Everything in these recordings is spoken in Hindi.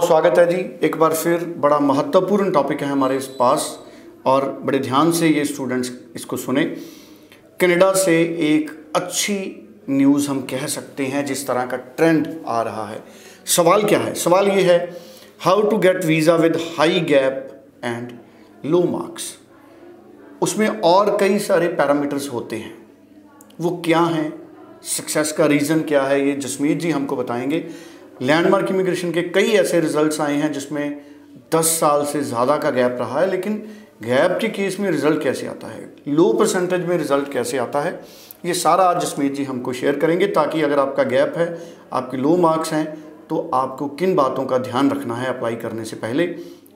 बहुत स्वागत है जी। एक बार फिर बड़ा महत्वपूर्ण टॉपिक है हमारे इस पास और बड़े ध्यान से ये स्टूडेंट्स इसको सुने। कनाडा से एक अच्छी न्यूज़ हम कह सकते हैं जिस तरह का ट्रेंड आ रहा है। सवाल क्या है? सवाल ये है how to get visa with high gap and low marks उसमें और कई सारे पैरामीटर्स होते हैं। वो क्या हैं? सक्सेस का रीज़न क्या है? ये जसमीत जी हमको बताएँगे। लैंडमार्क इमिग्रेशन के कई ऐसे रिजल्ट्स आए हैं जिसमें 10 साल से ज़्यादा का गैप रहा है, लेकिन गैप के केस में रिज़ल्ट कैसे आता है? लो परसेंटेज में रिज़ल्ट कैसे आता है? ये सारा आज जसमीत जी हमको शेयर करेंगे ताकि अगर आपका गैप है, आपके लो मार्क्स हैं तो आपको किन बातों का ध्यान रखना है अप्लाई करने से पहले।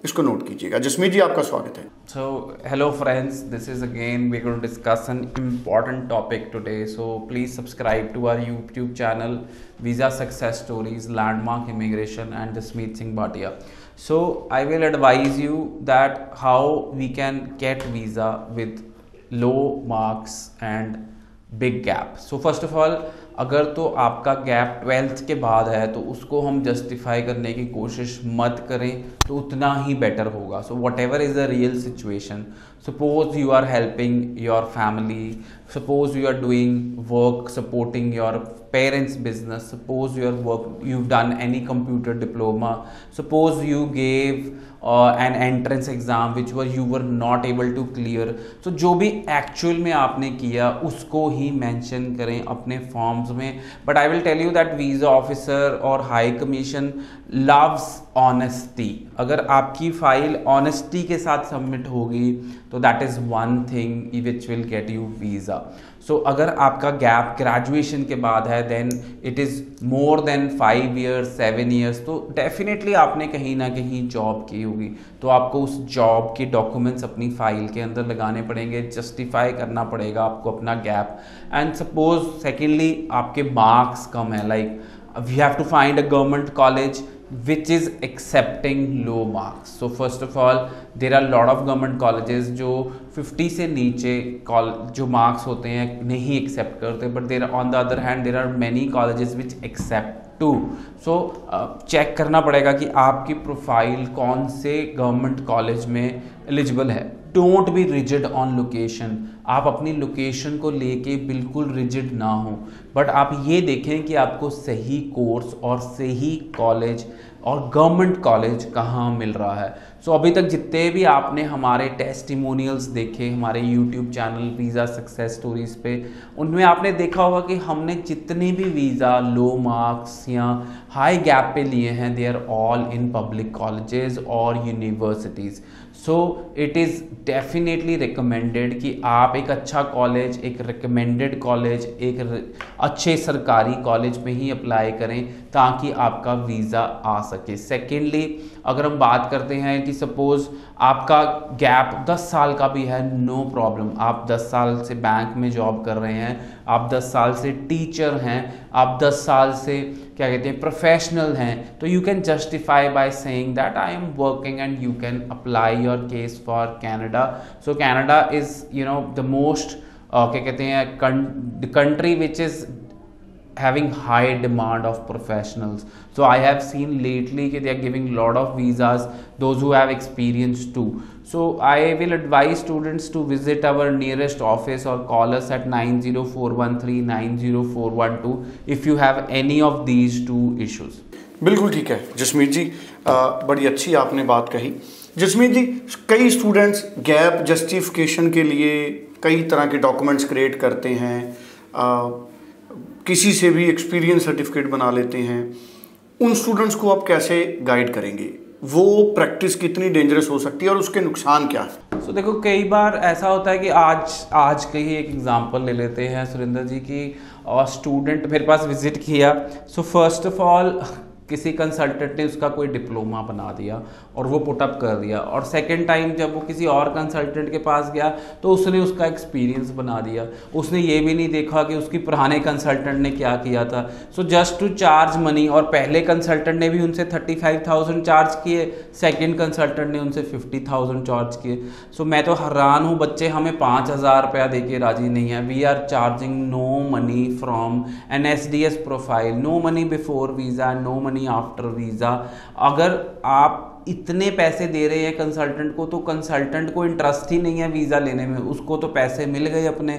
इसको नोट कीजिएगा। जसमीत जी, आपका स्वागत है। So hello friends this is again we going discuss an important topic today so please subscribe to our YouTube channel visa success stories landmark immigration and Jasmeet Singh Bhatia so I will advise you that how we can get visa with low marks and big gap. So, first of all अगर तो आपका गैप ट्वेल्थ के बाद है तो उसको हम जस्टिफाई करने की कोशिश मत करें तो उतना ही बेटर होगा। So whatever is a real situation suppose you are helping your family suppose you are doing work supporting your business suppose you are work you've done any computer diploma suppose you gave uh, an entrance exam which was you were not able to clear so जो भी एक्चुअल में आपने किया उसको ही मेंशन करें अपने फॉर्म्स में but I will tell you that visa officer और हाई कमीशन लव्स ऑनेस्टी अगर आपकी फ़ाइल ऑनेस्टी के साथ सबमिट होगी तो that is one thing which will get you visa so अगर आपका गैप ग्रेजुएशन के बाद है then it is more than five years seven years तो डेफिनेटली आपने कहीं ना कहीं जॉब की होगी। तो आपको उस जॉब के डॉक्यूमेंट्स अपनी फ़ाइल के अंदर लगाने पड़ेंगे जस्टिफाई करना पड़ेगा आपको अपना गैप एंड सपोज़ सेकेंडली आपके मार्क्स कम है like we have to find a government college which is accepting low marks so first of all there are lot of government colleges जो 50 से नीचे जो मार्क्स होते हैं, नहीं एक्सेप्ट करते but there on the other hand there are many college which accept too so check करना पड़ेगा कि आपकी प्रोफ़ाइल कौन से गवर्नमेंट कॉलेज में एलिजिबल है. Don't be rigid on location आप अपनी लोकेशन को लेके बिल्कुल रिजिड ना हो। बट आप ये देखें कि आपको सही कोर्स और सही कॉलेज और गवर्नमेंट कॉलेज कहाँ मिल रहा है। सो so, अभी तक जितने भी आपने हमारे टेस्टिमोनियल्स देखे हमारे YouTube channel visa success stories पे उनमें आपने देखा होगा कि हमने जितने भी वीज़ा लो मार्क्स या हाई गैप पे लिए हैं they are all in public colleges और universities so it is definitely recommended कि आप एक अच्छा कॉलेज एक रिकमेंडेड कॉलेज एक अच्छे सरकारी कॉलेज में ही अप्लाई करें ताकि आपका वीज़ा आ सके। सेकेंडली अगर हम बात करते हैं कि सपोज़ आपका गैप 10 साल का भी है नो no प्रॉब्लम आप 10 साल से बैंक में जॉब कर रहे हैं आप 10 साल से टीचर हैं, आप 10 साल से, क्या कहते हैं प्रोफेशनल हैं तो you can justify by saying that I am working and you can apply your case for Canada so Canada is you know the most क्या कहते हैं country which is having high demand of professionals so i have seen lately that they are giving lot of visas those who have experience too so i will advise students to visit our nearest office or call us at 90413 if you have any of these two issues बिल्कुल ठीक है जसमीत जी आ, बड़ी अच्छी आपने बात कही जसमीत जी कई स्टूडेंट्स गैप जस्टिफिकेशन के लिए कई तरह के डॉक्यूमेंट्स क्रिएट करते हैं किसी से भी एक्सपीरियंस सर्टिफिकेट बना लेते हैं उन स्टूडेंट्स को आप कैसे गाइड करेंगे? वो प्रैक्टिस कितनी डेंजरस हो सकती है और उसके नुकसान क्या है? सो so, देखो कई बार ऐसा होता है कि आज आज के ही एक एग्जांपल ले लेते हैं सुरेंद्र जी की और स्टूडेंट मेरे पास विज़िट किया। सो फ़र्स्ट ऑफ़ ऑल किसी कंसल्टेंट ने उसका कोई डिप्लोमा बना दिया और वो पुटअप कर दिया। और सेकेंड टाइम जब वो किसी और कंसल्टेंट के पास गया तो उसने उसका एक्सपीरियंस बना दिया। उसने ये भी नहीं देखा कि उसकी पुराने कंसल्टेंट ने क्या किया था। So just to charge money और पहले कंसल्टेंट ने भी उनसे थर्टी फाइव थाउज़ेंड चार्ज किए सेकेंड कंसल्टेंट ने उनसे फिफ्टी थाउज़ेंड चार्ज किए। सो मैं तो हैरान हूँ, बच्चे हमें पाँच हज़ार रुपया दे के राज़ी नहीं है। We are charging no money from N S D S profile no money before visa no money money after visa अगर आप इतने पैसे दे रहे हैं कंसल्टेंट को तो कंसल्टेंट को इंटरेस्ट ही नहीं है वीज़ा लेने में। उसको तो पैसे मिल गए अपने।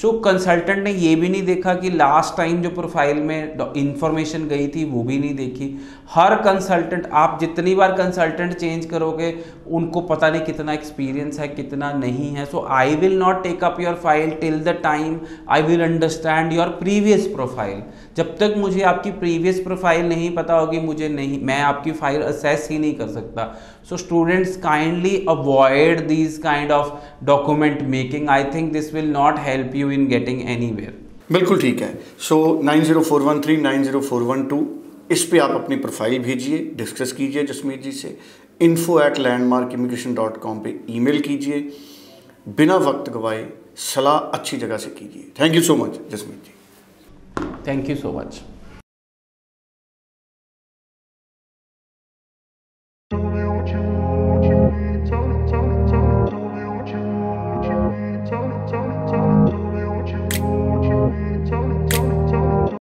सो कंसल्टेंट ने ये भी नहीं देखा कि लास्ट टाइम जो प्रोफ़ाइल में इंफॉर्मेशन गई थी, वो भी नहीं देखी। हर कंसल्टेंट आप जितनी बार कंसल्टेंट चेंज करोगे, उनको पता नहीं कितना एक्सपीरियंस है, कितना नहीं है। So I will not take up your file till the time I will understand your previous profile जब तक मुझे आपकी प्रीवियस प्रोफ़ाइल नहीं पता होगी, मुझे नहीं, मैं आपकी फ़ाइल असेस ही नहीं कर सकता। So students kindly avoid these kind of document making I think this will not help you in getting any बिल्कुल ठीक है। So nine zero four one three nine zero four one two इस पर आप अपनी प्रोफ़ाइल भेजिए डिस्कस कीजिए जसमीत जी से। Info at landmark immigration dot com पर ई मेल कीजिए। बिना वक्त गवाए सलाह अच्छी जगह से कीजिए। Thank you so much Jasmeet ji. Thank you so much